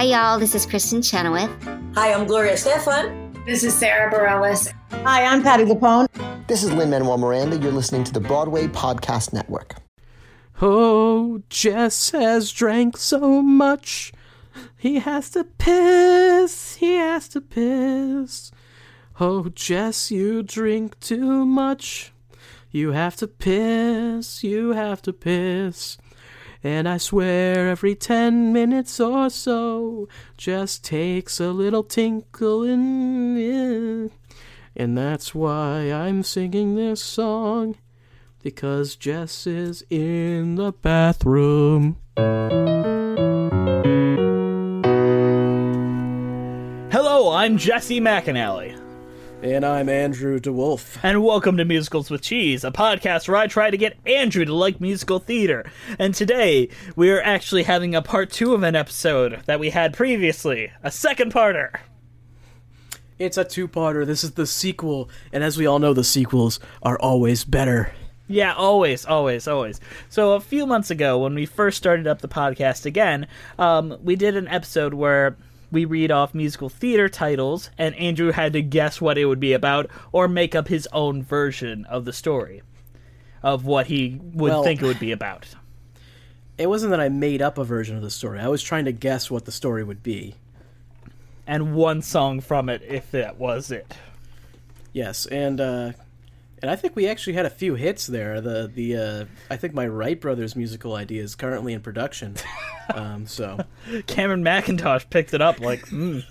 Hi, y'all. This is Kristin Chenoweth. Hi, I'm Gloria Estefan. This is Sara Bareilles. Hi, I'm Patti LuPone. This is Lin Manuel Miranda. You're listening to the Broadway Podcast Network. Oh, Jess has drank so much. He has to piss. He has to piss. Oh, Jess, you drink too much. You have to piss. You have to piss. And I swear every ten minutes or so, Jess takes a little tinkle in. And that's why I'm singing this song. Because Jess is in the bathroom. Hello, I'm Jesse McAnally. And I'm Andrew DeWolf. And welcome to Musicals with Cheese, a podcast where I try to get Andrew to like musical theater. And today, we are actually having a part two of an episode that we had previously, a second parter. It's a two parter. This is the sequel. And as we all know, the sequels are always better. Yeah, always, always, always. So a few months ago, when we first started up the podcast again, um, we did an episode where we read off musical theater titles, and Andrew had to guess what it would be about or make up his own version of the story of what he would Well- think it would be about. It wasn't that I made up a version of the story, I was trying to guess what the story would be. And one song from it, if that was it. Yes, and uh, and I think we actually had a few hits there. The the uh, I think my Wright brothers musical idea is currently in production. um, so Cameron Mackintosh picked it up like, mm.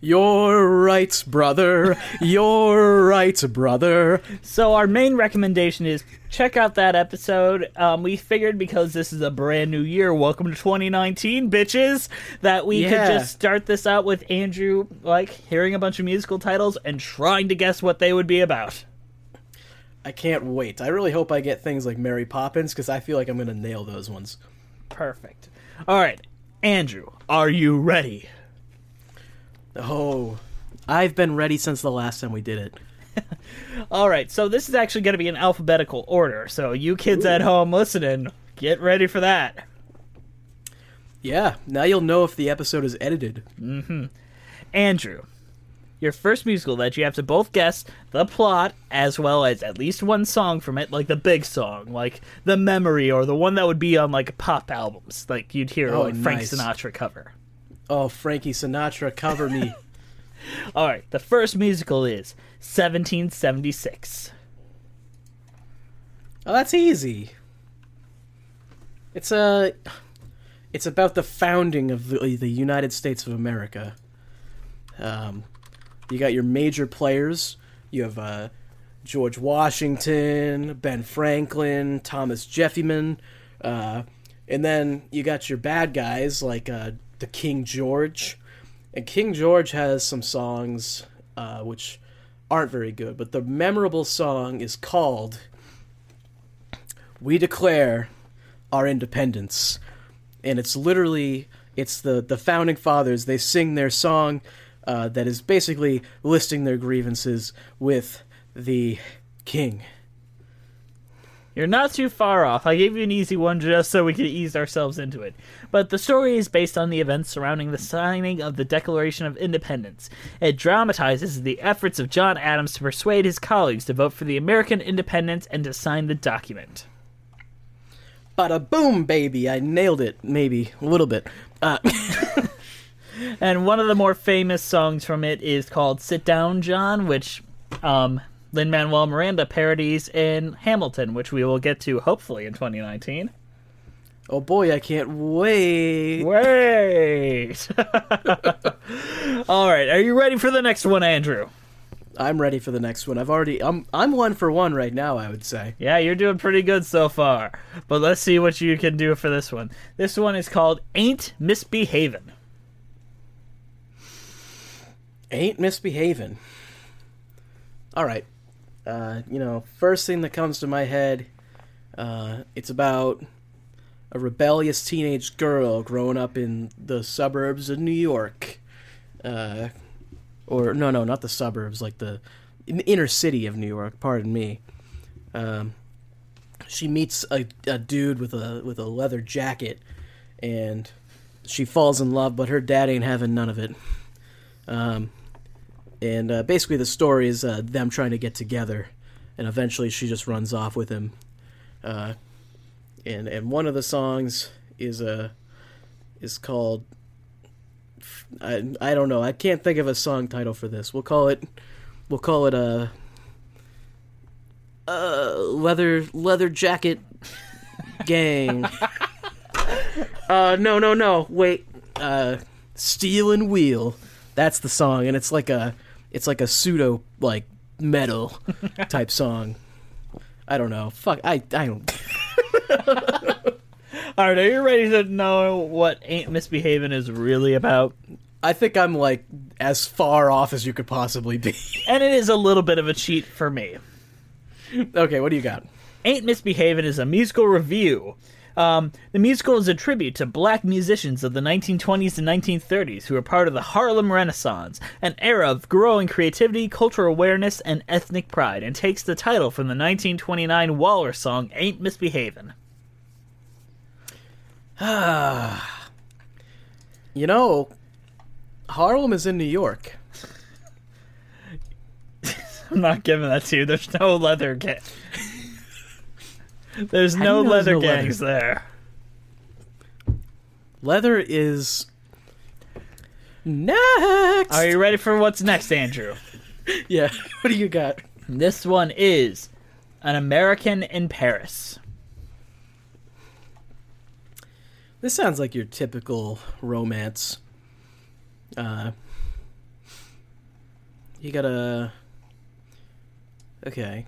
you're right, brother. You're right, brother. So our main recommendation is check out that episode. Um, we figured because this is a brand new year, welcome to 2019, bitches, that we Yeah. could just start this out with Andrew like hearing a bunch of musical titles and trying to guess what they would be about. I can't wait. I really hope I get things like Mary Poppins because I feel like I'm gonna nail those ones. Perfect. All right, Andrew, are you ready? Oh, I've been ready since the last time we did it. All right, so this is actually going to be in alphabetical order. So you kids at home listening, get ready for that. Yeah, now you'll know if the episode is edited. Mm-hmm. Andrew, your first musical that you have to both guess the plot as well as at least one song from it, like the big song, like the memory, or the one that would be on like pop albums, like you'd hear Oh, like Frank nice. Sinatra cover. Oh, Frankie Sinatra, cover me. All right, the first musical is 1776. Oh, that's easy. It's a. It's about the founding of the, the United States of America. Um, you got your major players. You have uh, George Washington, Ben Franklin, Thomas Jefferson, uh, and then you got your bad guys like uh, the King George. And King George has some songs uh, which aren't very good, but the memorable song is called we declare our independence and it's literally it's the the founding fathers they sing their song uh, that is basically listing their grievances with the king You're not too far off. I gave you an easy one just so we could ease ourselves into it. But the story is based on the events surrounding the signing of the Declaration of Independence. It dramatizes the efforts of John Adams to persuade his colleagues to vote for the American independence and to sign the document. bada boom baby i nailed it maybe a little bit uh, And one of the more famous songs from it is called Sit Down, John, which um, Lin Manuel Miranda parodies in Hamilton, which we will get to hopefully in 2019. oh boy i can't wait Wait! All right, are you ready for the next one, Andrew? i'm ready for the next one i've already i'm i'm one for one right now i would say Yeah, you're doing pretty good so far. But let's see what you can do for this one. This one is called Ain't Misbehavin'. Ain't misbehaving. All right. Uh, you know, first thing that comes to my head, uh, it's about a rebellious teenage girl growing up in the suburbs of New York. Uh, or no, no, not the suburbs, like the the inner city of New York. Pardon me. Um, she meets a, a dude with a with a leather jacket, and she falls in love, but her dad ain't having none of it. Um, and uh, basically, the story is uh, them trying to get together, and eventually, she just runs off with him. Uh, and and one of the songs is a is called I I don't know. I can't think of a song title for this. We'll call it we'll call it a uh leather leather jacket gang. uh no no no. Wait. Uh Steel and Wheel. That's the song and it's like a it's like a pseudo like metal type song. I don't know. Fuck I I don't All right, are you ready to know what Ain't Misbehaving is really about? I think I'm like as far off as you could possibly be. And it is a little bit of a cheat for me. okay, what do you got? Ain't Misbehaving is a musical review. Um, the musical is a tribute to black musicians of the 1920s and 1930s who were part of the Harlem Renaissance, an era of growing creativity, cultural awareness, and ethnic pride, and takes the title from the 1929 Waller song Ain't Misbehavin'. You know, Harlem is in New York. I'm not giving that to you. There's no leather gang. There's no know there's leather no leather? gangs there. Leather is next. Are you ready for what's next, Andrew? Yeah. What do you got? This one is An American in Paris. This sounds like your typical romance. Uh, you gotta. Okay.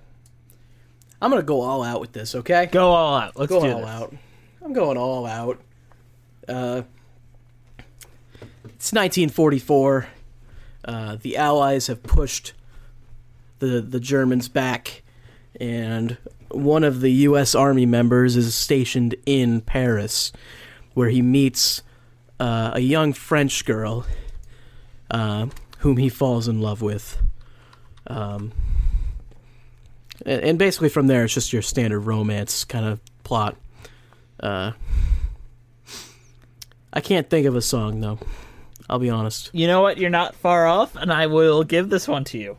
I'm gonna go all out with this. Okay. Go all out. Let's go do all this. out. I'm going all out. Uh, it's 1944. Uh, the Allies have pushed the the Germans back, and one of the U.S. Army members is stationed in Paris, where he meets uh, a young French girl, uh, whom he falls in love with. Um, and, and basically from there, it's just your standard romance kind of plot. Uh, I can't think of a song though. I'll be honest. You know what? You're not far off, and I will give this one to you.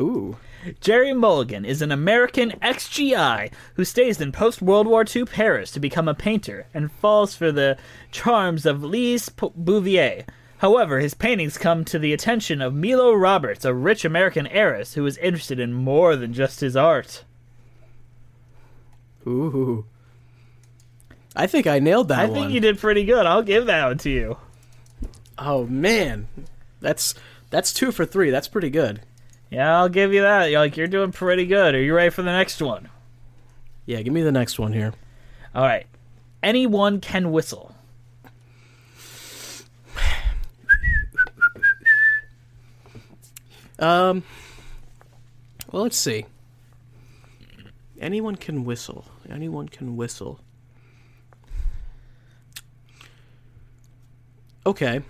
Ooh. Jerry Mulligan is an American ex-GI who stays in post-World War II Paris to become a painter and falls for the charms of Lise P- Bouvier. However, his paintings come to the attention of Milo Roberts, a rich American heiress who is interested in more than just his art. Ooh. I think I nailed that one. I one. think you did pretty good. I'll give that one to you. Oh man, that's that's two for three. That's pretty good. Yeah, I'll give you that. You're like you're doing pretty good. Are you ready for the next one? Yeah, give me the next one here. All right. Anyone can whistle. Um. Well, let's see. Anyone can whistle. Anyone can whistle. Okay.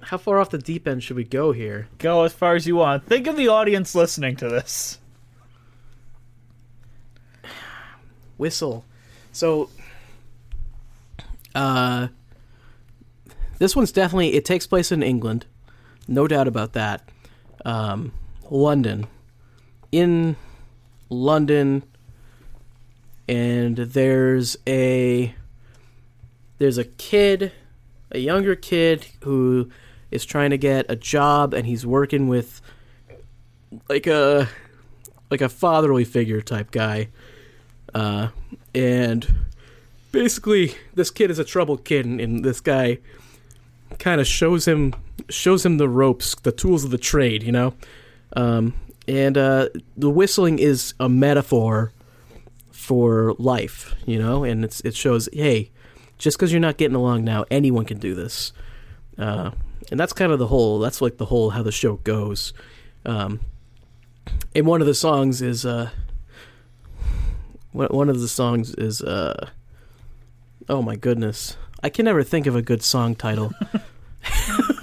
How far off the deep end should we go here? Go as far as you want. Think of the audience listening to this. Whistle. So, uh, this one's definitely it takes place in England, no doubt about that. Um, London, in London, and there's a there's a kid, a younger kid who is trying to get a job, and he's working with like a like a fatherly figure type guy uh, and basically this kid is a troubled kid and, and this guy kind of shows him shows him the ropes the tools of the trade you know? Um, and uh, the whistling is a metaphor for life you know? And it's, it shows hey just because you're not getting along now anyone can do this. Uh, and that's kind of the whole that's like the whole how the show goes. Um, and one of the songs is uh, one of the songs is uh oh my goodness. I can never think of a good song title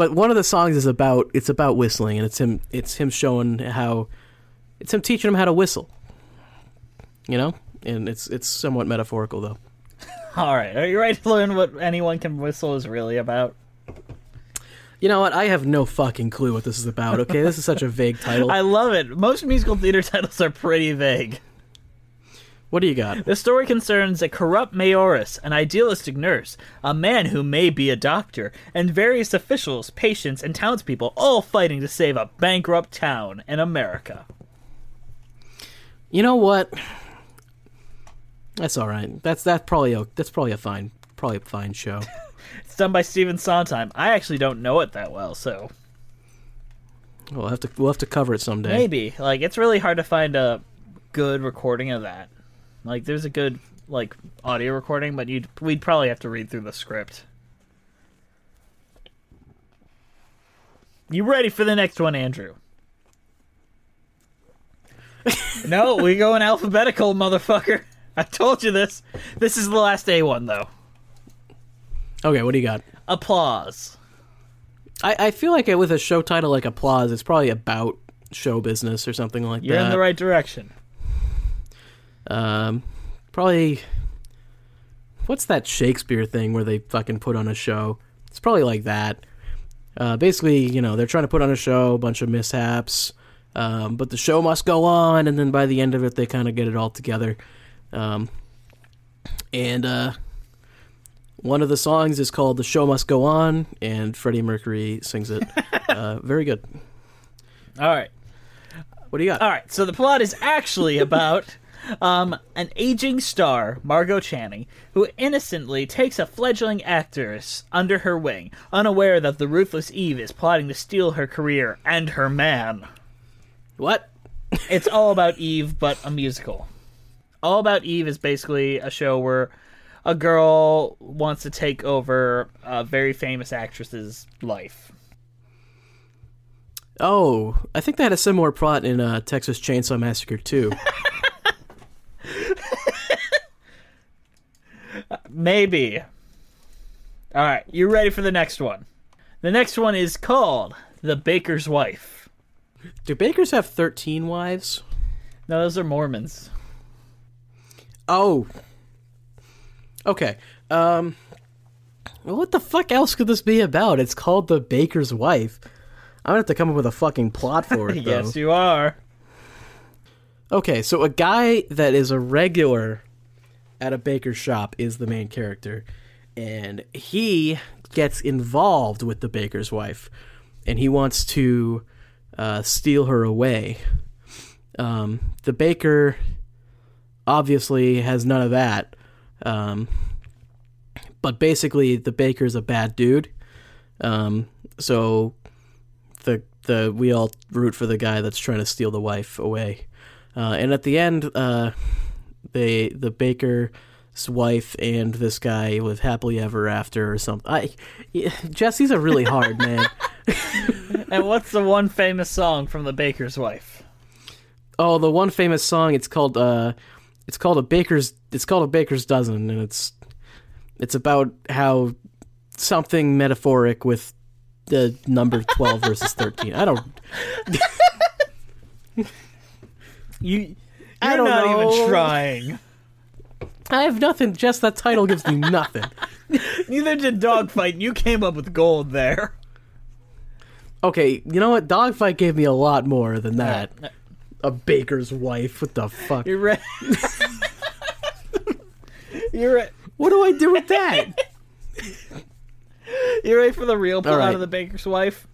but one of the songs is about it's about whistling and it's him it's him showing how it's him teaching him how to whistle you know and it's it's somewhat metaphorical though All right, are you ready to learn what anyone can whistle is really about? You know what? I have no fucking clue what this is about. Okay, this is such a vague title. I love it. Most musical theater titles are pretty vague. What do you got? The story concerns a corrupt mayoress, an idealistic nurse, a man who may be a doctor, and various officials, patients, and townspeople all fighting to save a bankrupt town in America. You know what? That's all right. That's that's probably a that's probably a fine probably a fine show. It's done by Stephen Sondheim. I actually don't know it that well, so we'll have to we'll have to cover it someday. maybe. Like, it's really hard to find a good recording of that. Like, there's a good like audio recording, but you'd we'd probably have to read through the script. You ready for the next one, Andrew? no, we go in alphabetical, motherfucker. I told you this. This is the last A one, though. Okay, what do you got? Applause. I, I feel like it, with a show title like Applause, it's probably about show business or something like that. You're in the right direction. Um, probably. What's that Shakespeare thing where they fucking put on a show? It's probably like that. Uh, basically, you know, they're trying to put on a show, a bunch of mishaps, um, but the show must go on, and then by the end of it, they kind of get it all together. Um, and uh, one of the songs is called "The Show Must Go On," and Freddie Mercury sings it. uh, very good. All right. What do you got? All right, so the plot is actually about um, an aging star, Margot Channing, who innocently takes a fledgling actress under her wing, unaware that the ruthless Eve is plotting to steal her career and her man. What? It's all about Eve, but a musical. All About Eve is basically a show where a girl wants to take over a very famous actress's life. Oh, I think they had a similar plot in uh, Texas Chainsaw Massacre 2. Maybe. All right, you ready for the next one? The next one is called The Baker's Wife. Do bakers have 13 wives? No, those are Mormons. Oh. Okay. Um well, what the fuck else could this be about? It's called The Baker's Wife. I'm gonna have to come up with a fucking plot for it, though. yes, you are. Okay, so a guy that is a regular at a baker's shop is the main character, and he gets involved with the baker's wife, and he wants to uh, steal her away. Um, the baker obviously has none of that, um, but basically the baker's a bad dude. Um, so the the we all root for the guy that's trying to steal the wife away. Uh, and at the end, uh, they the baker's wife and this guy live happily ever after or something. I, yeah, Jesse's a really hard, man. And what's the one famous song from The Baker's Wife? Oh, the one famous song. It's called uh, it's called a baker's. It's called a baker's dozen, and it's it's about how something metaphoric with the number twelve versus thirteen. I don't. You, I you're don't not know. even trying. I have nothing. Just that title gives me nothing. Neither did Dogfight. You came up with gold there. Okay, you know what? Dogfight gave me a lot more than uh, that. Uh, a baker's wife. What the fuck? You're right. you're right. What do I do with that? you ready for the real plot right. of The Baker's Wife?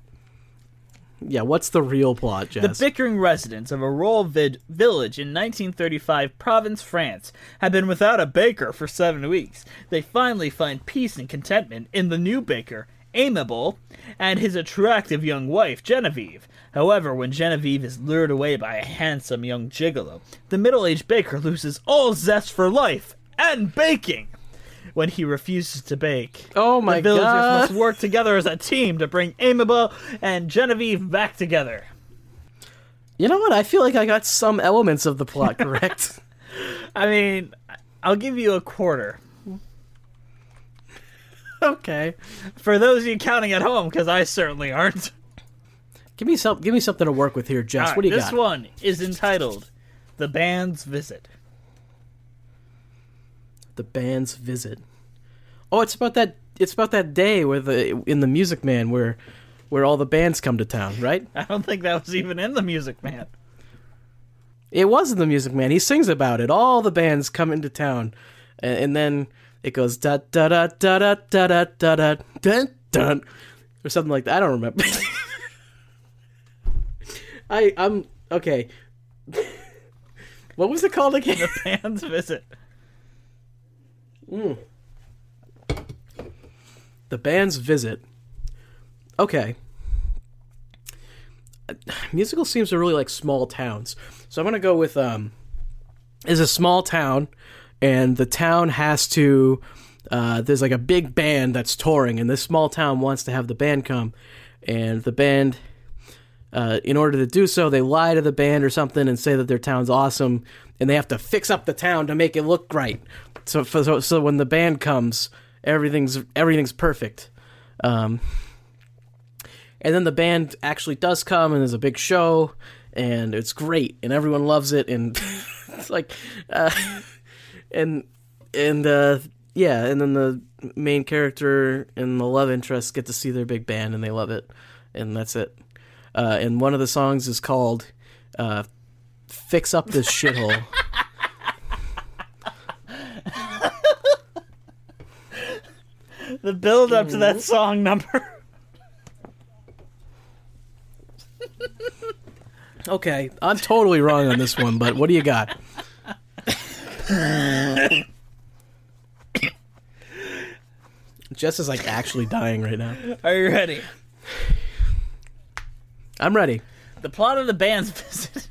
Yeah, what's the real plot, The bickering residents of a rural vid- village in 1935 Provence, France, have been without a baker for seven weeks. They finally find peace and contentment in the new baker, Amiable, and his attractive young wife, Genevieve. However, when Genevieve is lured away by a handsome young gigolo, the middle aged baker loses all zest for life and baking. When he refuses to bake, Oh my the villagers God. must work together as a team to bring Amiable and Genevieve back together. you know what? I feel like I got some elements of the plot correct. I mean, I'll give you a quarter. okay. For those of you counting at home, because I certainly aren't. Give me some. Give me something to work with here, Jess. Alright, what do you this got? This one is entitled The Band's Visit. The band's visit. Oh, it's about that. It's about that day where the in the Music Man where where all the bands come to town, right? I don't think that was even in the Music Man. It was in the Music Man. He sings about it. All the bands come into town, and, and then it goes da da da da da da da da da dun dun or something like that. I don't remember. I I'm okay. what was it called again? The band's visit. The band's visit. Okay. Musical seems to really like small towns. So I'm going to go with um is a small town and the town has to uh there's like a big band that's touring and this small town wants to have the band come and the band uh, in order to do so, they lie to the band or something and say that their town's awesome, and they have to fix up the town to make it look right. So, for, so, so when the band comes, everything's everything's perfect. Um, and then the band actually does come, and there's a big show, and it's great, and everyone loves it, and it's like, uh, and and uh, yeah, and then the main character and the love interest get to see their big band, and they love it, and that's it. Uh, and one of the songs is called uh, "Fix Up This Shithole." The build up to that song number. Okay, I'm totally wrong on this one, but what do you got? Jess is like actually dying right now. Are you ready? I'm ready. The plot of the band's visit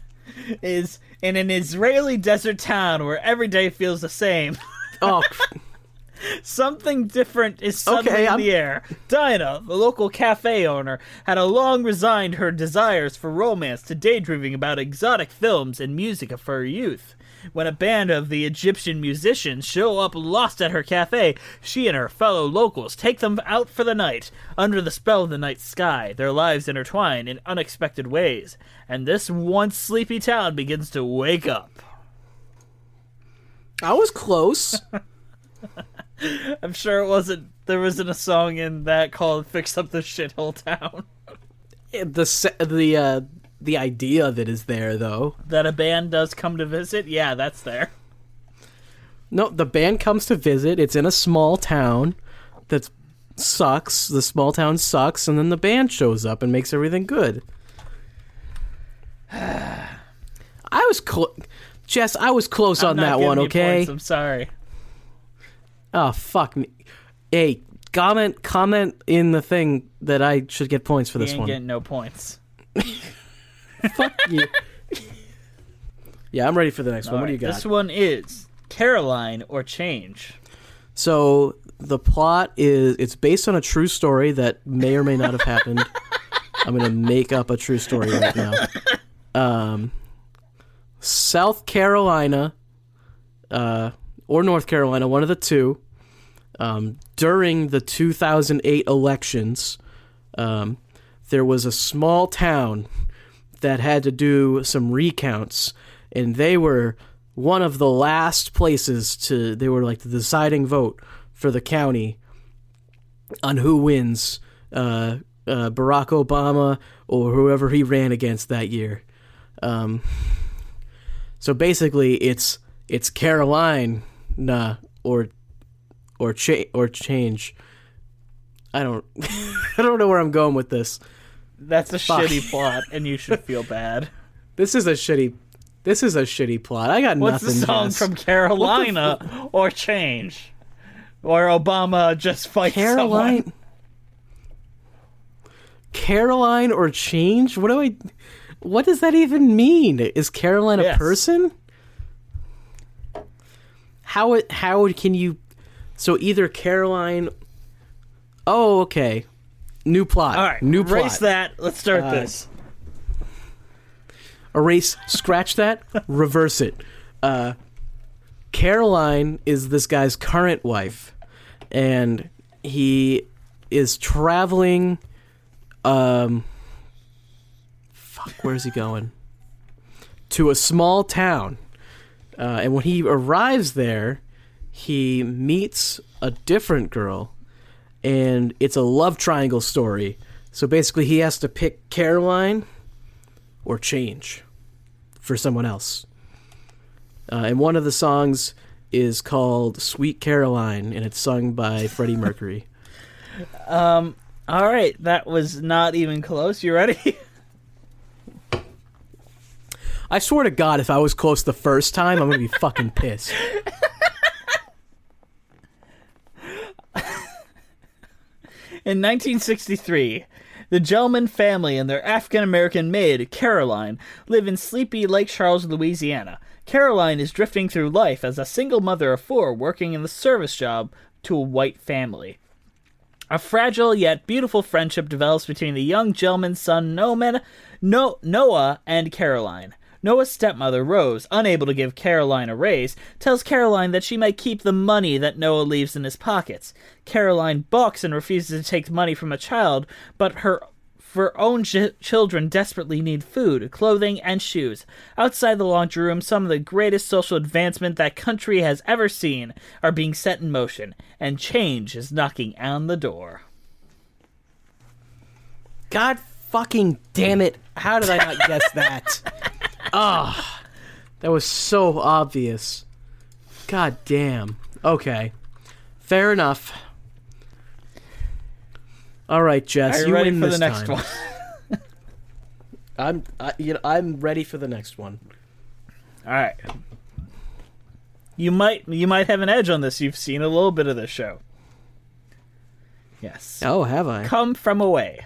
is in an Israeli desert town where every day feels the same. Oh, Something different is suddenly Okay, in the air. Dina, the local cafe owner, had a long resigned her desires for romance to daydreaming about exotic films and music of her youth. When a band of the Egyptian musicians show up lost at her cafe, she and her fellow locals take them out for the night. Under the spell of the night sky, their lives intertwine in unexpected ways, and this once sleepy town begins to wake up. I was close. I'm sure it wasn't. There wasn't a song in that called "Fix Up the Shithole Town." the the uh, the idea of it is there though. that a band does come to visit. Yeah, that's there. No, the band comes to visit. It's in a small town that sucks. The small town sucks, and then the band shows up and makes everything good. I was close. Jess, I was close I'm on that one, okay? points, I'm sorry. Oh fuck me. Hey, comment comment in the thing that I should get points for this one. getting no points. Fuck you. yeah, I'm ready for the next one. What do you got? This one is Caroline or Change. So the plot is it's based on a true story that may or may not have happened. I'm gonna make up a true story right now. Um, South Carolina, uh, or North Carolina, one of the two. Um, during the 2008 elections, um, there was a small town that had to do some recounts, and they were one of the last places to. They were like the deciding vote for the county on who wins, uh, uh, Barack Obama or whoever he ran against that year. Um, so basically, it's it's Caroline, nah, or or cha- or change. I don't I don't know where I'm going with this. That's a Fuck. shitty plot, and you should feel bad. This is a shitty. This is a shitty plot. I got What's nothing. the song Jess. from Carolina or Change? Or Obama just fights Caroline? someone? Caroline or change? What do I? What does that even mean? Is Caroline a person? How it? How can you? So either Caroline. Oh, okay. New plot. All right, New plot. erase that. Let's start Uh, this. erase scratch that reverse it uh caroline is this guy's current wife and he is traveling um fuck where's he going to a small town uh, and when he arrives there he meets a different girl, and it's a love triangle story. So basically, he has to pick Caroline or change for someone else. Uh, and one of the songs is called "Sweet Caroline," and it's sung by Freddie Mercury. um. All right, that was not even close. You ready? I swear to God, if I was close the first time, I'm gonna be fucking pissed. In 1963, the Gellman family and their African American maid, Caroline, live in sleepy Lake Charles, Louisiana. Caroline is drifting through life as a single mother of four working in the service job to a white family. A fragile yet beautiful friendship develops between the young Gellman's son Noman, no- Noah and Caroline. Noah's stepmother, Rose, unable to give Caroline a raise, tells Caroline that she might keep the money that Noah leaves in his pockets. Caroline balks and refuses to take money from a child, but her her own ch- children desperately need food, clothing, and shoes. Outside the laundry room, some of the greatest social advancement that country has ever seen are being set in motion, and change is knocking on the door. God fucking damn it! How did I not guess that? Ah, that was so obvious. God damn. Okay, fair enough. All right, Jess, Are you you ready win for this the next time. one? I'm, I, you know, I'm ready for the next one. All right. You might you might have an edge on this. You've seen a little bit of this show. Yes. Oh, have I? Come from away.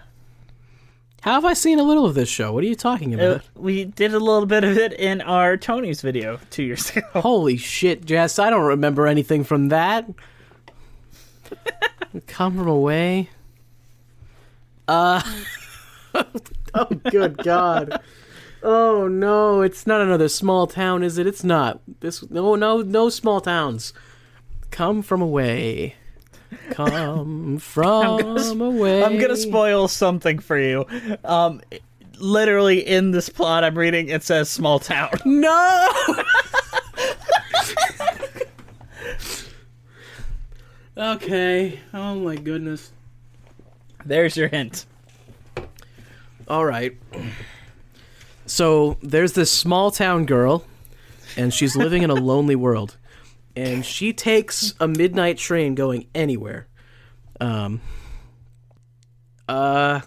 How have I seen a little of this show? What are you talking about? Uh, we did a little bit of it in our Tony's video two years ago. Holy shit, Jess! I don't remember anything from that. Come from away. Uh. oh, good God. Oh no, it's not another small town, is it? It's not. This no no no small towns. Come from away. Come from away. I'm gonna spoil something for you. Um, literally in this plot I'm reading, it says small town. No. okay. Oh my goodness. There's your hint. All right. So there's this small town girl, and she's living in a lonely world, and she takes a midnight train going anywhere. Um. Uh.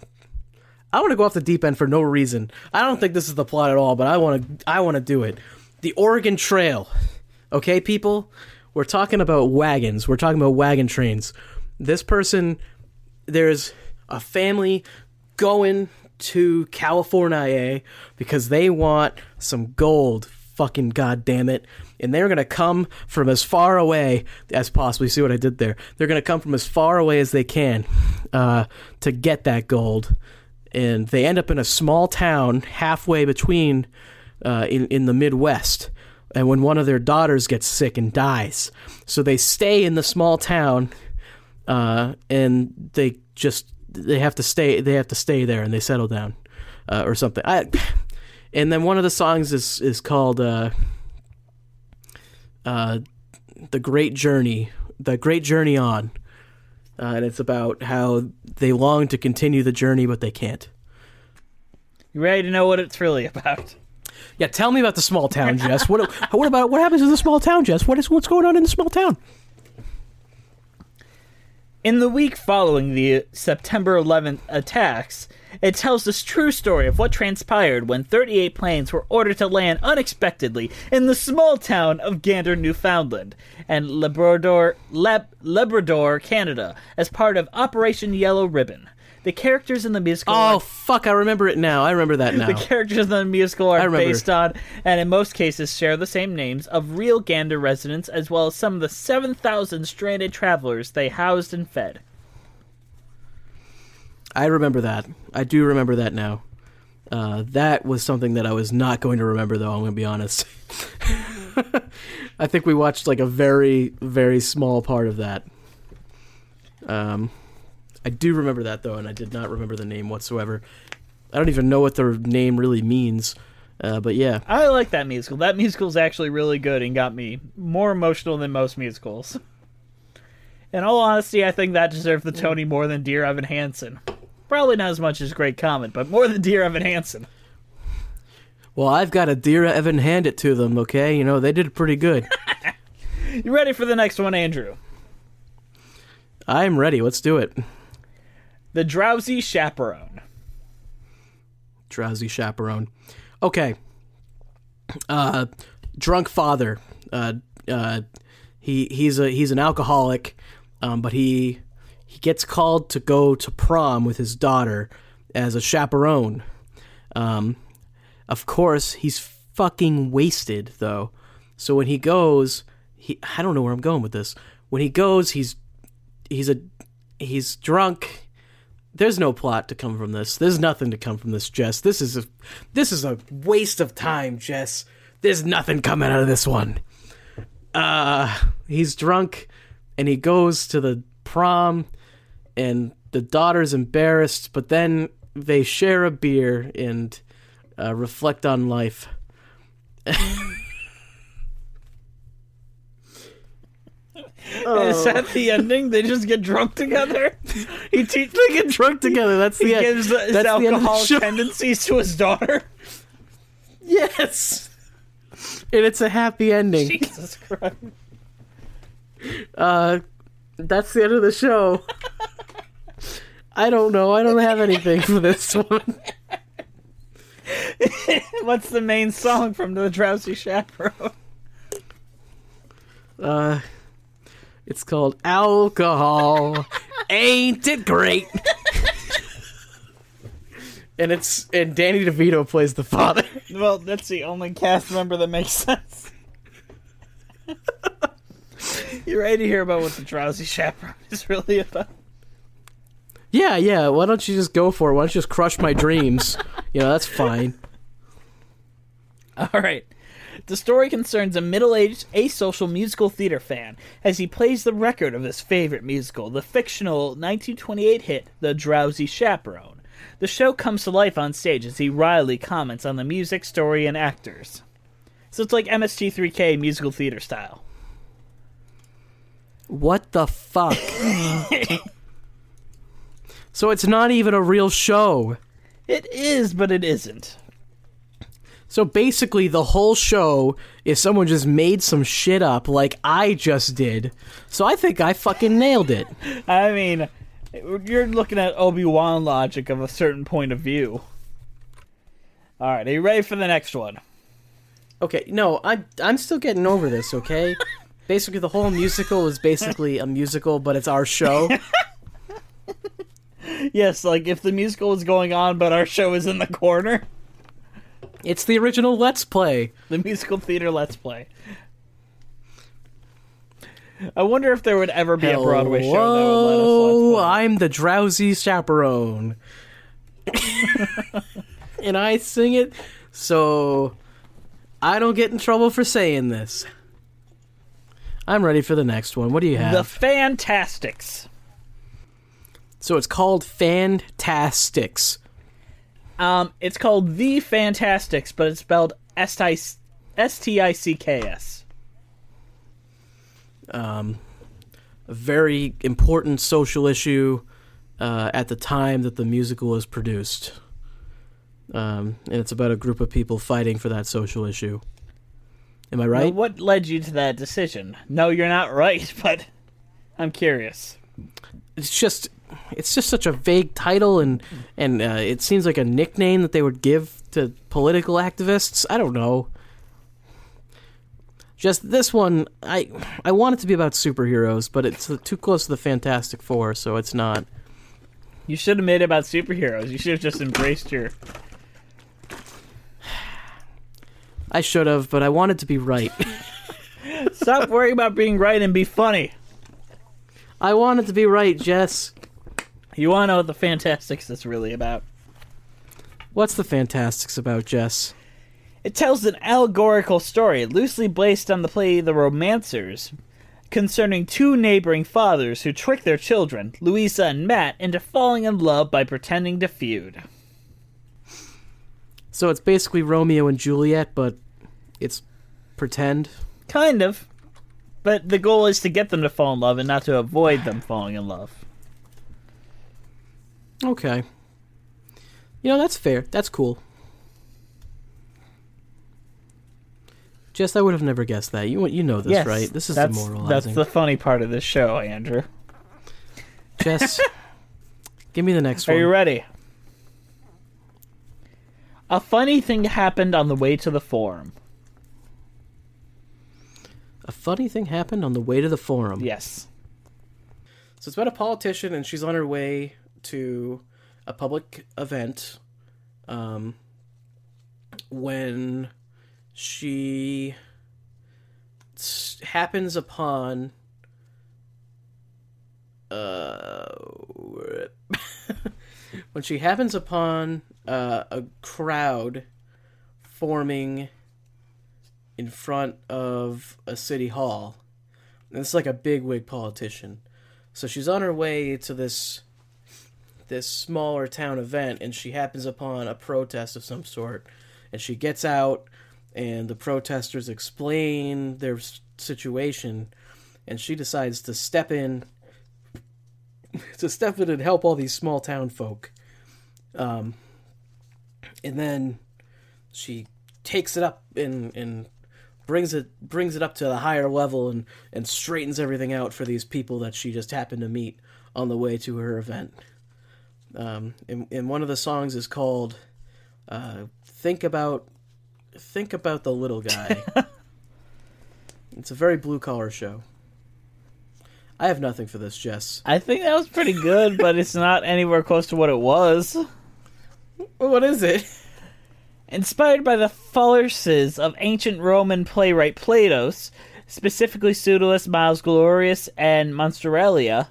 I want to go off the deep end for no reason. I don't think this is the plot at all, but I want to. I want to do it. The Oregon Trail. Okay, people. We're talking about wagons. We're talking about wagon trains. This person there's a family going to California because they want some gold. Fucking goddamn it. And they're going to come from as far away as possible. You see what I did there? They're going to come from as far away as they can uh, to get that gold. And they end up in a small town halfway between uh, in, in the Midwest. And when one of their daughters gets sick and dies. So they stay in the small town uh, and they just they have to stay they have to stay there and they settle down uh, or something. I, and then one of the songs is is called uh, "The Great Journey," "The Great Journey On," uh, and it's about how they long to continue the journey but they can't. You ready to know what it's really about? Yeah, tell me about the small town, Jess. What what about what happens in the small town, Jess? What is what's going on in the small town? In the week following the September 11th attacks, it tells the true story of what transpired when 38 planes were ordered to land unexpectedly in the small town of Gander, Newfoundland, and Labrador, Lab, Labrador, Canada, as part of Operation Yellow Ribbon. The characters in the musical Oh are, fuck! I remember it now. I remember that now. the characters in the musical are based on, and in most cases share the same names of real Gander residents, as well as some of the 7,000 stranded travelers they housed and fed. I remember that. I do remember that now. Uh, that was something that I was not going to remember, though. I'm going to be honest. I think we watched like a very, very small part of that. Um, I do remember that though, and I did not remember the name whatsoever. I don't even know what their name really means. Uh, but yeah, I like that musical. That musical's actually really good and got me more emotional than most musicals. In all honesty, I think that deserved the Tony more than Dear Evan Hansen. Probably not as much as Great Comet, but more than Dear Evan Hansen. well, I've got a dear Evan hand it to them. Okay, you know they did pretty good. You ready for the next one, Andrew? I'm ready. Let's do it. The Drowsy Chaperone. drowsy chaperone. Okay. Uh, drunk father. Uh, uh, he he's a he's an alcoholic, um, but he he gets called to go to prom with his daughter as a chaperone. Um, of course, he's fucking wasted though. So when he goes, he I don't know where I'm going with this. When he goes, he's he's a he's drunk there's no plot to come from this. There's nothing to come from this, Jess. This is a this is a waste of time, Jess. There's nothing coming out of this one. Uh he's drunk and he goes to the prom and the daughter's embarrassed, but then they share a beer and uh, reflect on life. Is that the ending? They just get drunk together? He te- They get drunk together. That's the he end. gives his That's the the alcoholic tendencies to his daughter. Yes. And it's a happy ending. Jesus Christ. Uh, that's the end of the show. I don't know. I don't have anything for this one. What's the main song from The Drowsy Chaperone? Uh, it's called Alcohol. Ain't it great? and it's and Danny DeVito plays the father. Well, that's the only cast member that makes sense. you ready to hear about what The Drowsy Chaperone is really about? Yeah, yeah. Why don't you just go for it? Why don't you just crush my dreams? You know, that's fine. All right. The story concerns a middle aged, asocial musical theater fan as he plays the record of his favorite musical, the fictional 1928 hit, The Drowsy Chaperone. The show comes to life on stage as he wryly comments on the music, story, and actors. So it's like MST3K musical theater style. What the fuck? so it's not even a real show. It is, but it isn't. So basically, the whole show is someone just made some shit up like I just did. So I think I fucking nailed it. I mean, you're looking at Obi Wan logic of a certain point of view. All right, are you ready for the next one? Okay, no, I'm I'm still getting over this. Okay, basically the whole musical is basically a musical, but it's our show. Yes, like if the musical is going on, but our show is in the corner. It's the original Let's Play. The musical theater Let's Play. I wonder if there would ever be a Broadway show that would let us Hello, Play. I'm the drowsy chaperone, and I sing it so I don't get in trouble for saying this. I'm ready for the next one. What do you have? The Fantasticks. so it's called Fantasticks. Um, it's called The Fantasticks, but it's spelled S T I C K S. Um, a very important social issue uh, at the time that the musical was produced. Um, and it's about a group of people fighting for that social issue. Am I right? What led you to that decision? No, you're not right, but I'm curious. it's just it's just such a vague title and and uh, it seems like a nickname that they would give to political activists i don't know just this one i i want it to be about superheroes but it's too close to the fantastic four so it's not You should have made it about superheroes. You should have just embraced your. I should have but i wanted to be right Stop worrying about being right and be funny. i wanted to be right jess You want to know what the Fantasticks is really about? what's the fantasticks about jess It tells an allegorical story loosely based on the play The Romancers concerning two neighboring fathers who trick their children, Louisa and Matt, into falling in love by pretending to feud. So it's basically Romeo and Juliet, but it's pretend. Kind of. But the goal is to get them to fall in love and not to avoid them falling in love. Okay. You know, that's fair. That's cool. Jess, I would have never guessed that. You you know this, yes, right? This is that's, demoralizing. That's the funny part of this show, Andrew. Jess, give me the next Are one. Are you ready? A funny thing happened on the way to the forum. A funny thing happened on the way to the forum. Yes. So it's about a politician, and she's on her way to a public event. Um, when she happens upon uh, when she happens upon uh, a crowd forming in front of a city hall. And it's like a bigwig politician. So she's on her way to this this smaller town event and she happens upon a protest of some sort and she gets out and the protesters explain their situation and she decides to step in to step in and help all these small town folk um and then she takes it up and and brings it brings it up to the higher level and and straightens everything out for these people that she just happened to meet on the way to her event. Um, and, and one of the songs is called uh, "Think About Think About the Little Guy." it's a very blue collar show. I have nothing for this, Jess. I think that was pretty good, but it's not anywhere close to what it was. What is it? Inspired by the farces of ancient Roman playwright Plautus, specifically Pseudolus, Miles Gloriosus, and Mostellaria,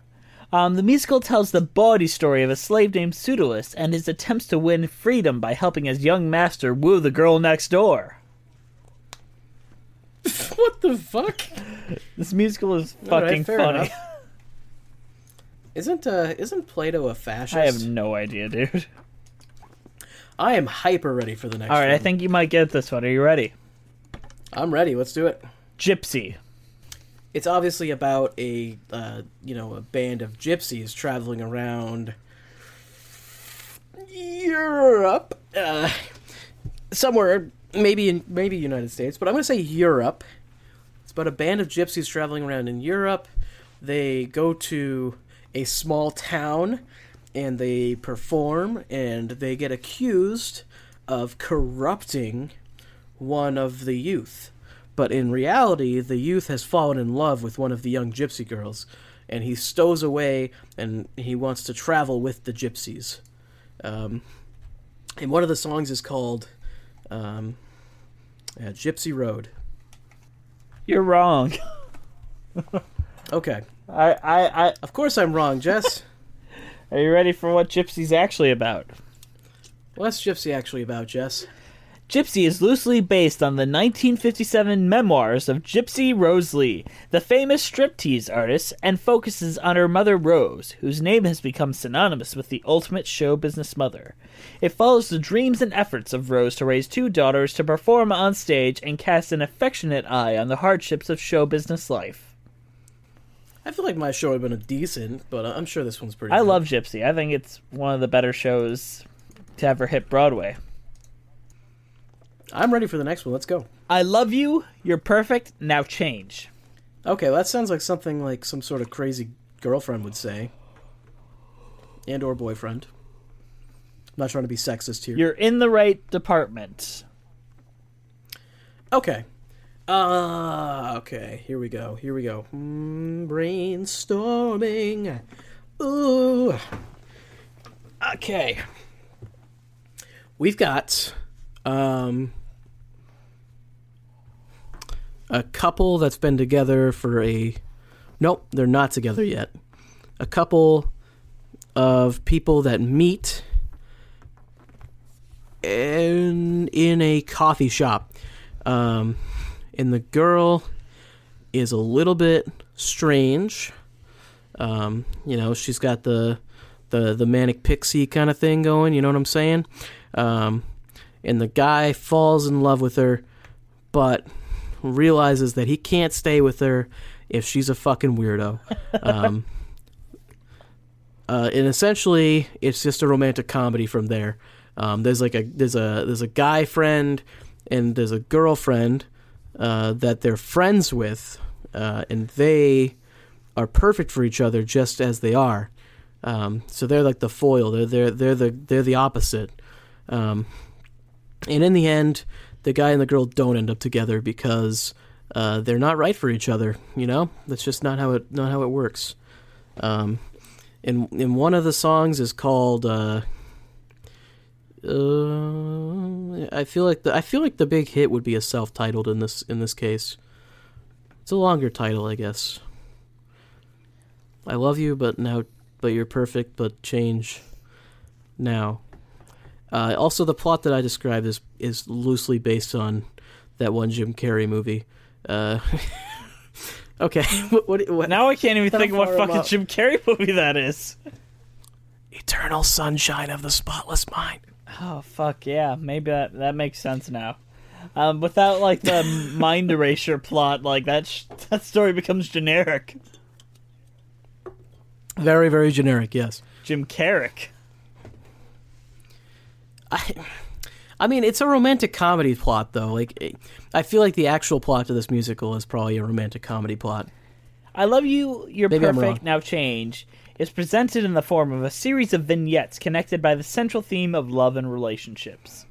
um, the musical tells the bawdy story of a slave named Pseudolus and his attempts to win freedom by helping his young master woo the girl next door. what the fuck? This musical is fucking fair funny. Isn't uh isn't Plato a fascist? I have no idea, dude. I am hyper ready for the next All right, one. I think you might get this one. Are you ready? I'm ready. Let's do it. Gypsy. It's obviously about a uh, you know a band of gypsies traveling around Europe, uh, somewhere maybe in maybe United States, but I'm going to say Europe. It's about a band of gypsies traveling around in Europe. They go to a small town and they perform and they get accused of corrupting one of the youth. But in reality, the youth has fallen in love with one of the young gypsy girls, and he stows away and he wants to travel with the gypsies. Um, and one of the songs is called um, uh, Gypsy Road. You're wrong. Okay. I, I, I, Of course I'm wrong, Jess. are you ready for what Gypsy's actually about? What's Gypsy actually about, Jess? Gypsy is loosely based on the 1957 memoirs of Gypsy Rose Lee, the famous striptease artist, and focuses on her mother Rose, whose name has become synonymous with the ultimate show business mother. It follows the dreams and efforts of Rose to raise two daughters to perform on stage and cast an affectionate eye on the hardships of show business life. I feel like my show would have been a decent, but I'm sure this one's pretty I good. love Gypsy. I think it's one of the better shows to ever hit Broadway. I'm ready for the next one. Let's go. I love you. You're perfect. Now change. Okay, well, that sounds like something like some sort of crazy girlfriend would say. And or boyfriend. I'm not trying to be sexist here. You're in the right department. Okay. Uh, okay, here we go. Here we go. Mm, brainstorming. Ooh. Okay. We've got um a couple that's been together for a Nope, they're not together yet. A couple of people that meet in in a coffee shop. Um, and the girl is a little bit strange. Um, you know, she's got the the the manic pixie kind of thing going. You know what I'm saying? Um, and the guy falls in love with her, but realizes that he can't stay with her if she's a fucking weirdo. Um, uh, and essentially, it's just a romantic comedy from there. Um, there's like a there's a there's a guy friend and there's a girlfriend uh, that they're friends with, uh, and they are perfect for each other just as they are. Um, so they're like the foil. They're they're they're the they're the opposite. Um, and in the end, the guy and the girl don't end up together because uh, they're not right for each other. You know, that's just not how it not how it works. Um, and and one of the songs is called. Uh, uh, I feel like the I feel like the big hit would be a self-titled in this in this case. It's a longer title, I guess. I love you, but now, but you're perfect, but change now. Uh, also, the plot that I described is is loosely based on that one Jim Carrey movie. Uh, okay, what, what, what, Now I can't even think what fucking I- Jim Carrey movie that is. Eternal Sunshine of the Spotless Mind. Oh fuck yeah, maybe that that makes sense now. Um, without like the mind erasure plot, like that sh- that story becomes generic. Very, very generic. Yes. Jim Carrick. I, I mean, it's a romantic comedy plot, though. Like, I feel like the actual plot to this musical is probably a romantic comedy plot. I love you. You're Maybe perfect. Now change is presented in the form of a series of vignettes connected by the central theme of love and relationships.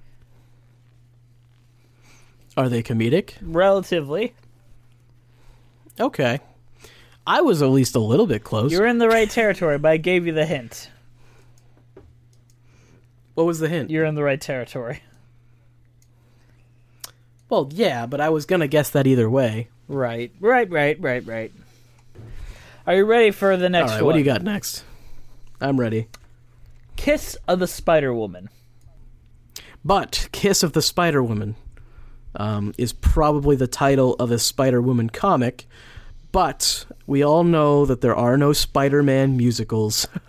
Are they comedic? Relatively, Okay. I was at least a little bit close. you're in the right territory, but I gave you the hint. what was the hint? You're in the right territory. Well, yeah, but I was gonna guess that either way. Right, right, right, right, right. Are you ready for the next right, one? what do you got next? I'm ready. Kiss of the Spider Woman. But Kiss of the Spider Woman um, is probably the title of a Spider Woman comic. But we all know that there are no Spider Man musicals.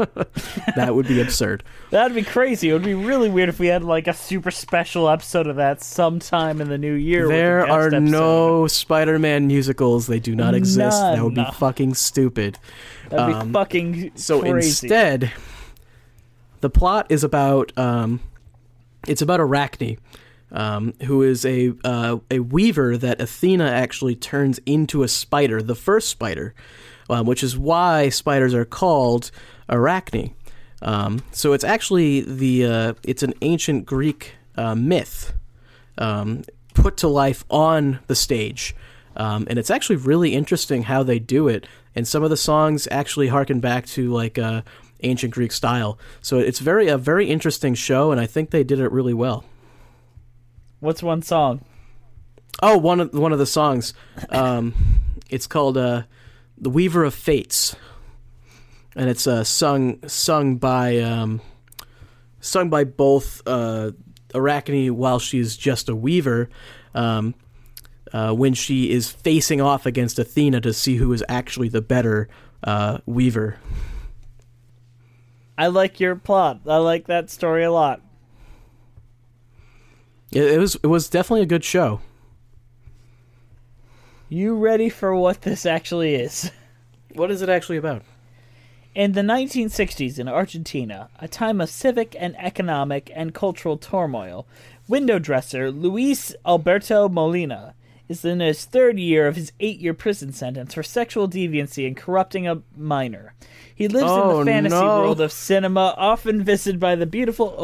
that would be absurd. That'd be crazy. It would be really weird if we had like a super special episode of that sometime in the new year. There are episode. no Spider Man musicals. They do not exist. That would be fucking stupid. That'd be um, fucking So crazy. instead, the plot is about um, it's about Arachne, um, who is a uh, a weaver that Athena actually turns into a spider, the first spider, um, which is why spiders are called Arachne. Um, so it's actually the uh, it's an ancient Greek uh, myth um, put to life on the stage. Um, and it's actually really interesting how they do it. And some of the songs actually harken back to like uh, ancient Greek style. So it's very a very interesting show, and I think they did it really well. What's one song? Oh, one of one of the songs, um, it's called uh, "The Weaver of Fates," and it's uh, sung sung by um, sung by both uh, Arachne while she's just a weaver, um, uh, when she is facing off against Athena to see who is actually the better uh, weaver. I like your plot. I like that story a lot. It, it was it was definitely a good show. You ready for what this actually is? What is it actually about? In the 1960s in Argentina, a time of civic and economic and cultural turmoil, window dresser Luis Alberto Molina is in his third year of his eight year prison sentence for sexual deviancy and corrupting a minor. He lives in Oh, the fantasy no. world of cinema, often visited by the beautiful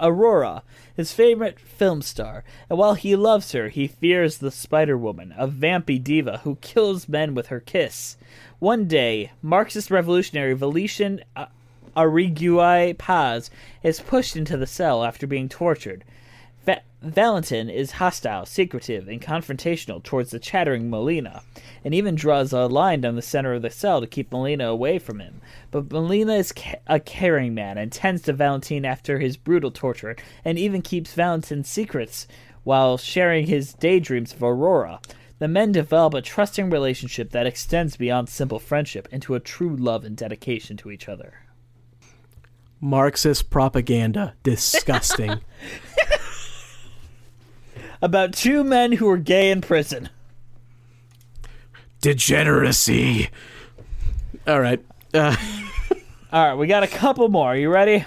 Aurora, his favorite film star. And while he loves her, he fears the Spider Woman, a vampy diva who kills men with her kiss. One day, Marxist revolutionary Valetian uh, Arregui Paz is pushed into the cell after being tortured. Va- Valentin is hostile, secretive, and confrontational towards the chattering Molina, and even draws a line down the center of the cell to keep Molina away from him. But Molina is ca- a caring man and tends to Valentin after his brutal torture, and even keeps Valentin's secrets while sharing his daydreams of Aurora. The men develop a trusting relationship that extends beyond simple friendship into a true love and dedication to each other. Marxist propaganda. Disgusting. about two men who were gay in prison. Degeneracy. All right. Uh, All right, we got a couple more. Are You ready?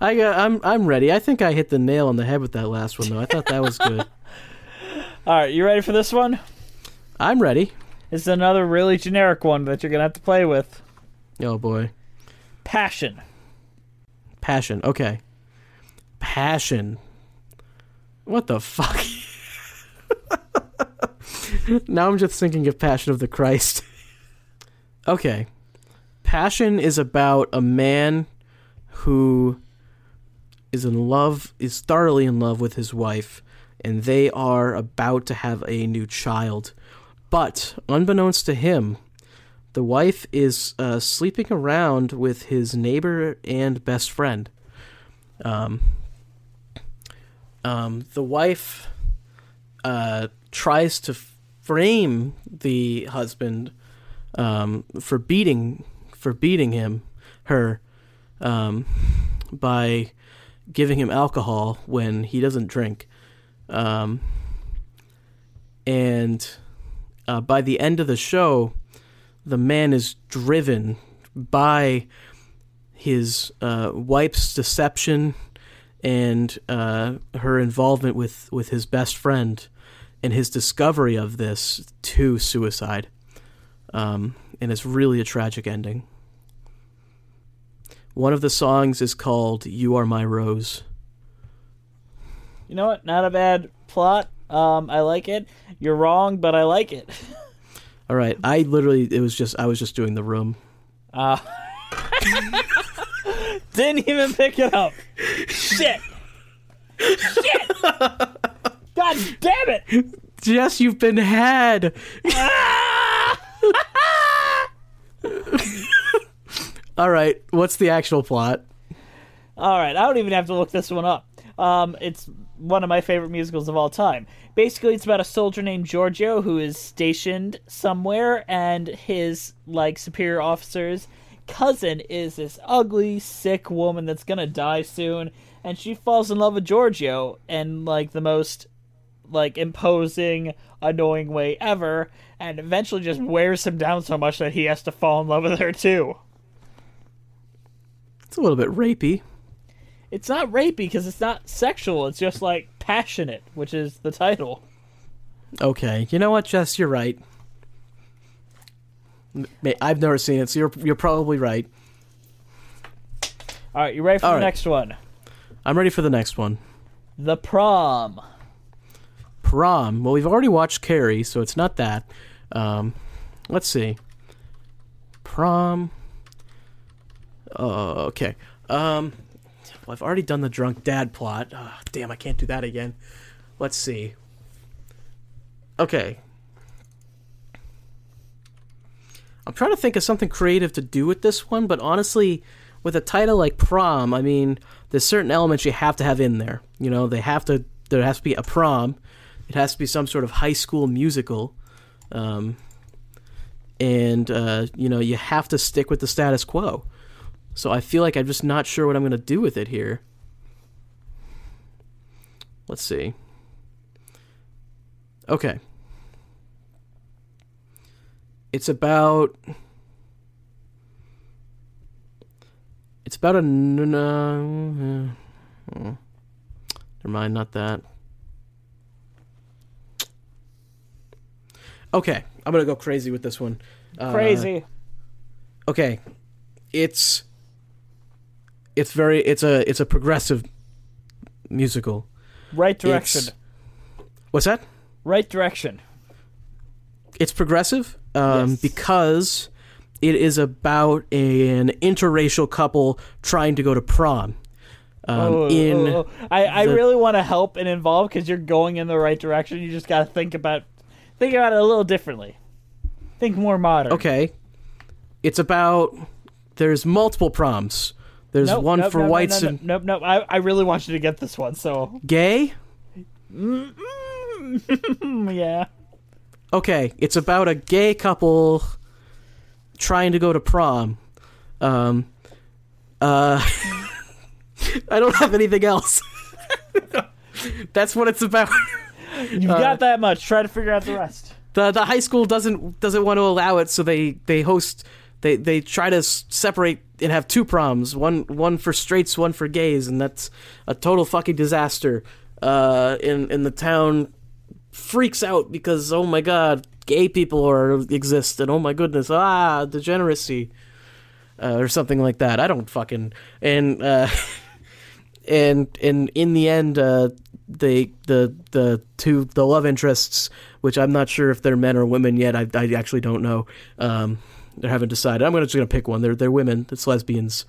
I got. I'm. I'm ready. I think I hit the nail on the head with that last one, though. I thought that was good. All right, you ready for this one? I'm ready. Is another really generic one that you're gonna have to play with. Oh boy. Passion. Passion. Okay. Passion. What the fuck? now I'm just thinking of Passion of the Christ. okay. Passion is about a man who is in love, is thoroughly in love with his wife, and they are about to have a new child. But, unbeknownst to him, the wife is uh, sleeping around with his neighbor and best friend. Um, um, the wife uh, tries to frame the husband um, for beating for beating him her um, by giving him alcohol when he doesn't drink, um, and uh, by the end of the show, the man is driven by his uh, wife's deception and uh, her involvement with, with his best friend and his discovery of this to suicide. Um, and it's really a tragic ending. One of the songs is called You Are My Rose. You know what? Not a bad plot. Um, I like it. You're wrong, but I like it. All right, I literally it was just I was just doing the room. Uh, didn't even pick it up. Shit. Shit. God damn it. Jess, you've been had. All right, what's the actual plot? All right, I don't even have to look this one up. Um, it's one of my favorite musicals of all time. Basically, it's about a soldier named Giorgio who is stationed somewhere, and his like superior officer's cousin is this ugly, sick woman that's gonna die soon, and she falls in love with Giorgio in like the most like imposing, annoying way ever, and eventually just wears him down so much that he has to fall in love with her too. It's a little bit rapey. It's not rapey because it's not sexual. It's just like passionate, which is the title. Okay, you know what, Jess, you're right. I've never seen it, so you're you're probably right. All right, you ready for All the right. next one? I'm ready for the next one. The prom. Prom. Well, we've already watched Carrie, so it's not that. Um, let's see. Prom. Oh, okay. Um, well, I've already done the drunk dad plot. Ah, damn, I can't do that again. Let's see. Okay. I'm trying to think of something creative to do with this one, but honestly, with a title like Prom, I mean, there's certain elements you have to have in there. You know, they have to. There has to be a prom. It has to be some sort of high school musical. Um, and uh, you know, you have to stick with the status quo. So I feel like I'm just not sure what I'm going to do with it here. Let's see. Okay. It's about. It's about a. n- n- uh, uh, never mind, not that. Okay, I'm gonna go crazy with this one. Uh, Crazy. okay it's it's very it's a it's a progressive musical right direction. it's- what's that Right direction. it's progressive um, Yes. because it is about an interracial couple trying to go to prom um, Oh, in oh, oh. I, I the- really want to help and involve because you're going in the right direction. You just got to think about think about it a little differently. Think more modern. okay it's about there's multiple proms there's Nope, one nope, for nope, whites nope, and nope, nope. I, I really want you to get this one. So gay yeah. Okay, it's about a gay couple trying to go to prom. Um, uh, I don't have anything else. That's what it's about. You've got that much. Try to figure out the rest. the the high school doesn't doesn't want to allow it, so they they host they they try to s- separate and have two proms, one one for straights, one for gays, and that's a total fucking disaster. Uh, in in the town freaks out because oh my god, gay people are exist, and oh my goodness, ah, degeneracy, uh, or something like that. I don't fucking and. Uh, and and in the end, uh, they the the two the love interests, which I'm not sure if they're men or women yet. I, I actually don't know. Um, they haven't decided. I'm gonna just gonna pick one. They're they're women. It's lesbians.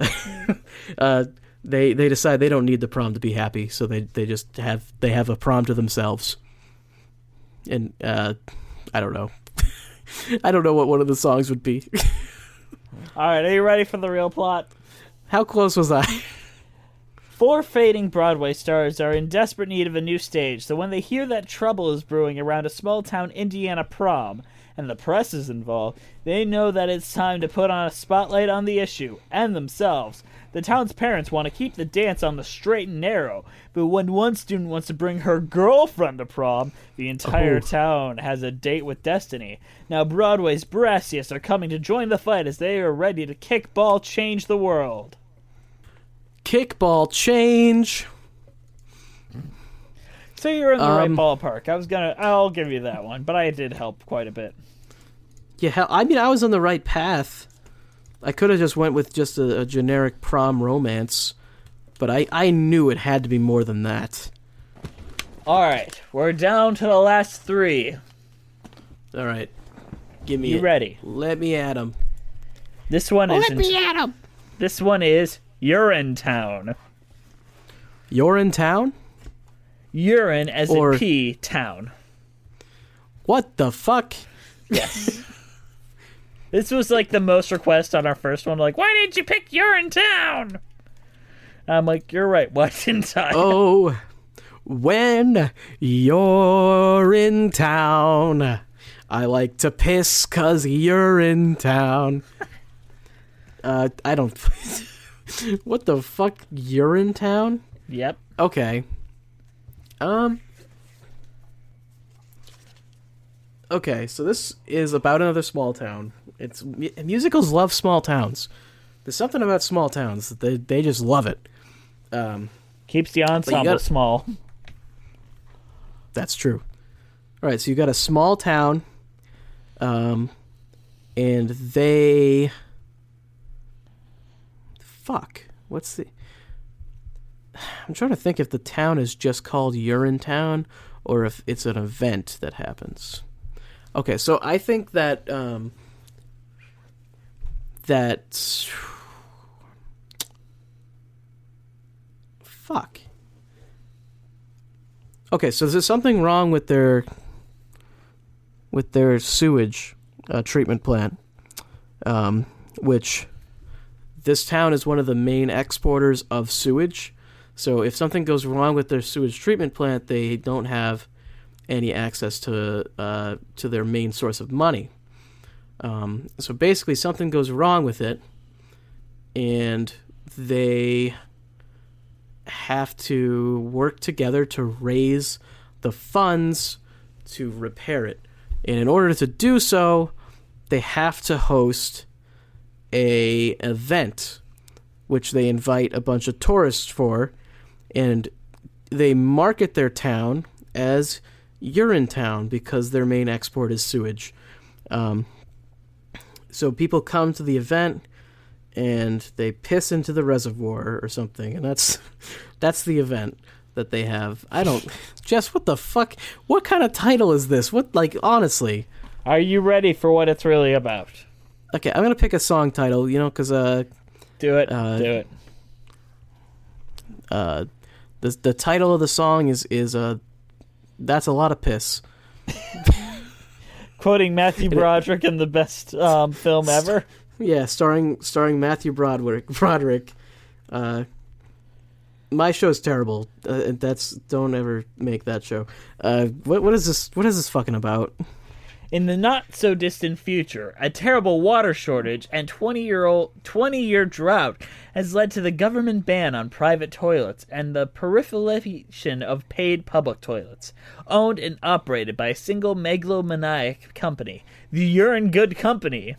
uh, they they decide they don't need the prom to be happy, so they they just have they have a prom to themselves. And uh, I don't know. I don't know what one of the songs would be. All right, are you ready for the real plot? How close was I? Four fading Broadway stars are in desperate need of a new stage, so when they hear that trouble is brewing around a small town Indiana prom, and the press is involved, they know that it's time to put on a spotlight on the issue, and themselves. The town's parents want to keep the dance on the straight and narrow, but when one student wants to bring her girlfriend to prom, the entire Oh. town has a date with destiny. Now Broadway's brassiest are coming to join the fight as they are ready to kickball change the world. Kickball change. So you're in the right Um, ballpark. I was gonna, I'll give you that one, but I did help quite a bit. Yeah, I mean, I was on the right path. I could have just went with just a, a generic prom romance, but I, I knew it had to be more than that. All right, we're down to the last three. All right, give me You it. ready? Let me at him. This one is. Let me at him. This one is Urine Town. You're in town. Urine as Or- in pee town. What the fuck? Yes. this was like the most request on our first one. Like, why didn't you pick You're in Town? I'm like, you're right. Why didn't I? Oh, when you're in town, I like to piss cause you're in town. Uh, I don't. what the fuck? You're in town? Yep. Okay. Um. Okay, so this is about another small town. It's musicals love small towns. There's something about small towns that they they just love it. Um, Keeps the ensemble gotta- small. that's true. All right, so you got a small town, um, and they. Fuck. What's the? I'm trying to think if the town is just called Urine Town or if it's an event that happens. Okay, so I think that um, that fuck. Okay, so there's something wrong with their with their sewage uh, treatment plant, um, which this town is one of the main exporters of sewage. So if something goes wrong with their sewage treatment plant, they don't have any access to uh, to their main source of money. Um, so basically, something goes wrong with it, and they have to work together to raise the funds to repair it. And in order to do so, they have to host a event which they invite a bunch of tourists for and they market their town as urine town because their main export is sewage. Um, so people come to the event and they piss into the reservoir or something, and that's that's the event that they have. I don't, Jess. What the fuck? What kind of title is this? What like honestly? Are you ready for what it's really about? Okay, I'm gonna pick a song title. You know, because uh, Do it. Uh, do it. uh, the the title of the song is is uh, that's a lot of piss. Quoting Matthew Broderick in the best um, film ever. Yeah, starring starring Matthew Broderick. Broderick. Uh, my show's terrible. Uh, that's don't ever make that show. Uh, what what is this? What is this fucking about? In the not so distant future, a terrible water shortage and 20 year old 20 year drought has led to the government ban on private toilets and the proliferation of paid public toilets, owned and operated by a single megalomaniac company, the Urine Good Company.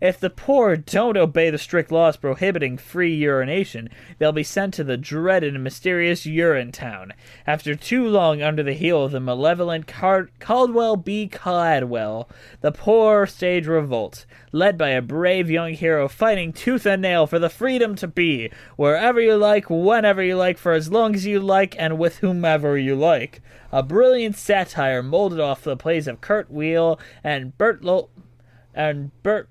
If the poor don't obey the strict laws prohibiting free urination, they'll be sent to the dreaded and mysterious Urine Town. After too long under the heel of the malevolent Car- Caldwell B. Cladwell, the poor stage revolt, led by a brave young hero fighting tooth and nail for the freedom to be wherever you like, whenever you like, for as long as you like, and with whomever you like. A brilliant satire molded off the plays of Kurt Weill and Bertolt and Bert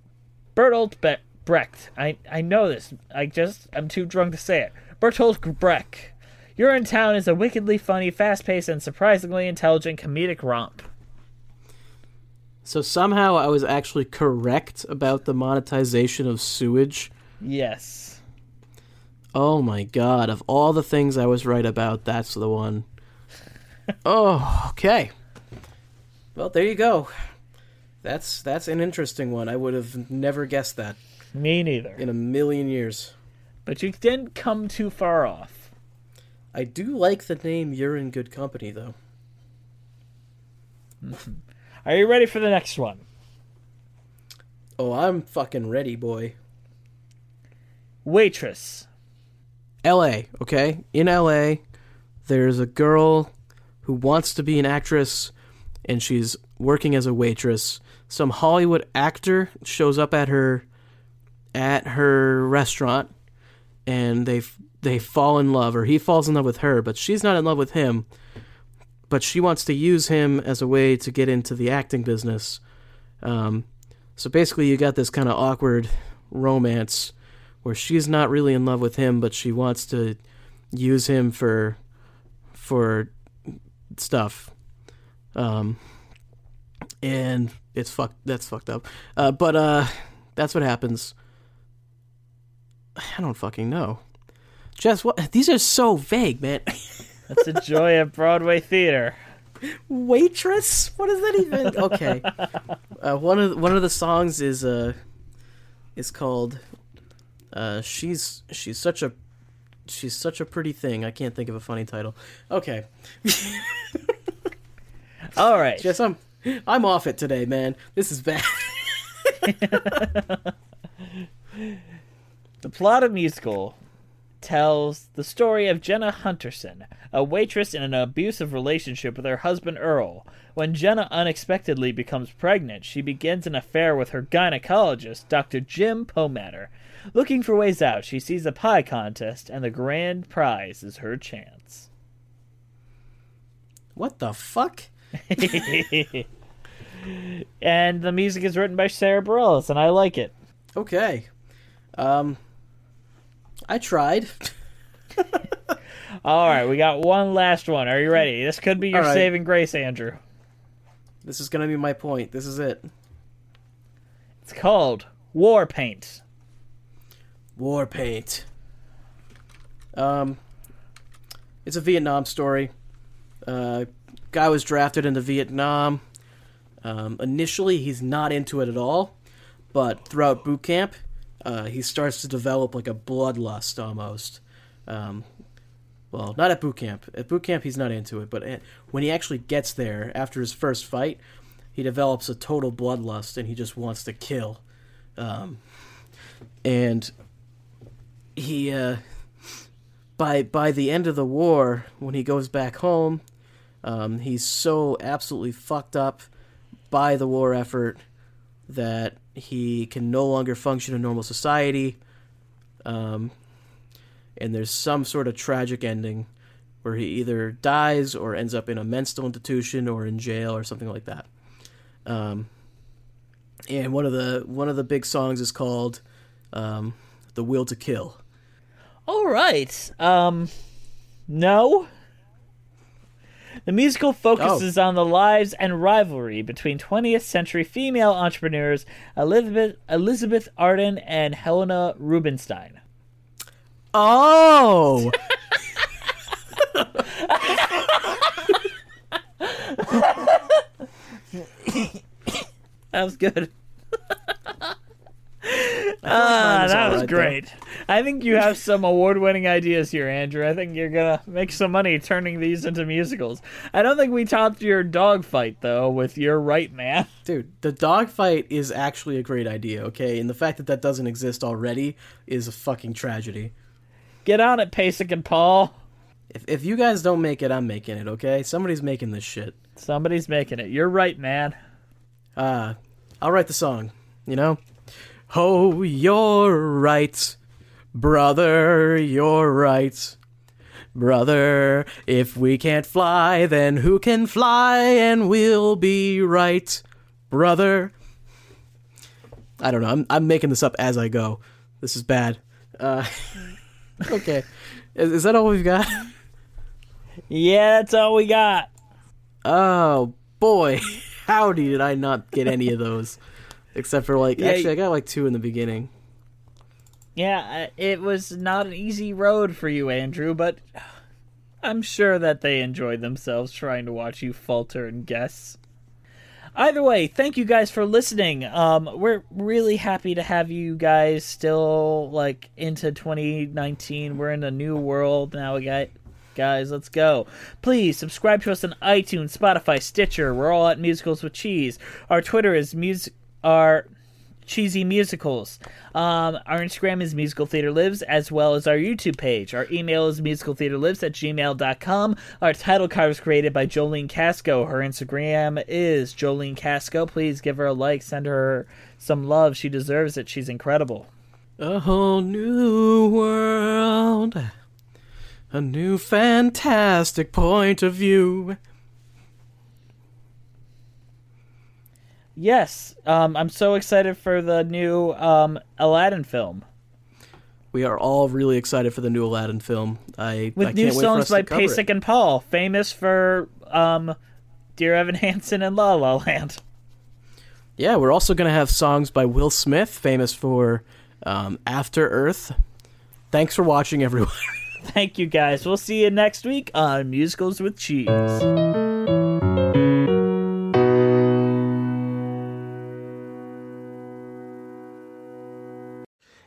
Bertolt Be- Brecht. I I know this. I just I'm too drunk to say it. Bertolt Brecht. You're in Town is a wickedly funny, fast-paced, and surprisingly intelligent comedic romp. So somehow I was actually correct about the monetization of sewage. Yes. Oh my god, of all the things I was right about, that's the one. oh, okay. Well, there you go. That's that's an interesting one. I would have never guessed that Me neither. in a million years. But you didn't come too far off. I do like the name You're in Good Company though. Are you ready for the next one? Oh, I'm fucking ready, boy. Waitress. LA, okay? In LA, there's a girl who wants to be an actress and she's working as a waitress. Some Hollywood actor shows up at her at her restaurant and they they fall in love or he falls in love with her, but she's not in love with him. But she wants to use him as a way to get into the acting business. Um, so basically, you got this kind of awkward romance where she's not really in love with him, but she wants to use him for for stuff. Um, and it's fucked. That's fucked up. Uh, but uh, that's what happens. I don't fucking know. Jess, what? These are so vague, man. That's the joy of Broadway theater. Waitress? What is that even? Okay. Uh, one of the, one of the songs is uh is called uh she's she's such a she's such a pretty thing. I can't think of a funny title. Okay. All right. Jess, I'm I'm off it today, man. This is bad. The plot of musical tells the story of Jenna Hunterson, a waitress in an abusive relationship with her husband Earl. When Jenna unexpectedly becomes pregnant, she begins an affair with her gynecologist, Dr. Jim Pomatter. Looking for ways out, she sees a pie contest, and the grand prize is her chance. what the fuck? and the music is written by Sara Bareilles, and I like it. Okay. Um I tried. All right, we got one last one. Are you ready? This could be your right. saving grace, Andrew. This is going to be my point. This is it. It's called War Paint. War paint. Um, it's a Vietnam story. Uh, guy was drafted into Vietnam. Um, initially, he's not into it at all, but throughout boot camp, uh, he starts to develop like a bloodlust almost. Um, well, not at boot camp. At boot camp, he's not into it, but when he actually gets there after his first fight, he develops a total bloodlust and he just wants to kill. Um, and he uh, by by the end of the war, when he goes back home, um, he's so absolutely fucked up by the war effort that he can no longer function in normal society. Um, and there's some sort of tragic ending where he either dies or ends up in a mental institution or in jail or something like that. Um, and one of the one of the big songs is called um, "The Will to Kill." All right. Um, no. The musical focuses oh. on the lives and rivalry between 20th century female entrepreneurs Elizabeth Elizabeth Arden and Helena Rubinstein. Oh, That was good. Ah, was that was right, great. I think you have some award-winning ideas here, Andrew. I think you're gonna make some money turning these into musicals. I don't think we topped your dog fight though with your right man. Dude, the dogfight is actually a great idea, okay? And the fact that that doesn't exist already is a fucking tragedy. Get on it, Pasek and Paul. If, if you guys don't make it, I'm making it, okay? Somebody's making this shit. Somebody's making it. You're right, man. Uh, I'll write the song, you know? Oh, you're right, brother, you're right. Brother, if we can't fly, then who can fly and we'll be right, brother. I don't know. I'm I'm making this up as I go. This is bad. Uh, okay, is, is that all we've got? Yeah, that's all we got. Oh boy, howdy did I not get any of those, except for like Yeah, actually I got like two in the beginning. Yeah, it was not an easy road for you, Andrew, but I'm sure that they enjoyed themselves trying to watch you falter and guess. Either way, thank you guys for listening. Um, we're really happy to have you guys still like into 2019. We're in a new world now. We got guys. Let's go. Please subscribe to us on iTunes, Spotify, Stitcher. We're all at Musicals with Cheese. Our Twitter is music. Our cheesy musicals. Um, our Instagram is Musical Theater Lives, as well as our YouTube page. Our email is musicaltheaterlives at gmail.com. Our title card was created by Jolene Casco. Her Instagram is Jolene Casco. Please give her a like, send her some love. She deserves it. She's incredible. A whole new world, a new fantastic point of view. Yes, um, I'm so excited for the new um, Aladdin film We are all really excited for the new Aladdin film. I with I new songs by to Pasek and Paul, famous for um, Dear Evan Hansen and La La Land. Yeah, we're also gonna have songs by Will Smith, famous for um, After Earth. Thanks for watching, everyone. Thank you guys. We'll see you next week on Musicals with Cheese.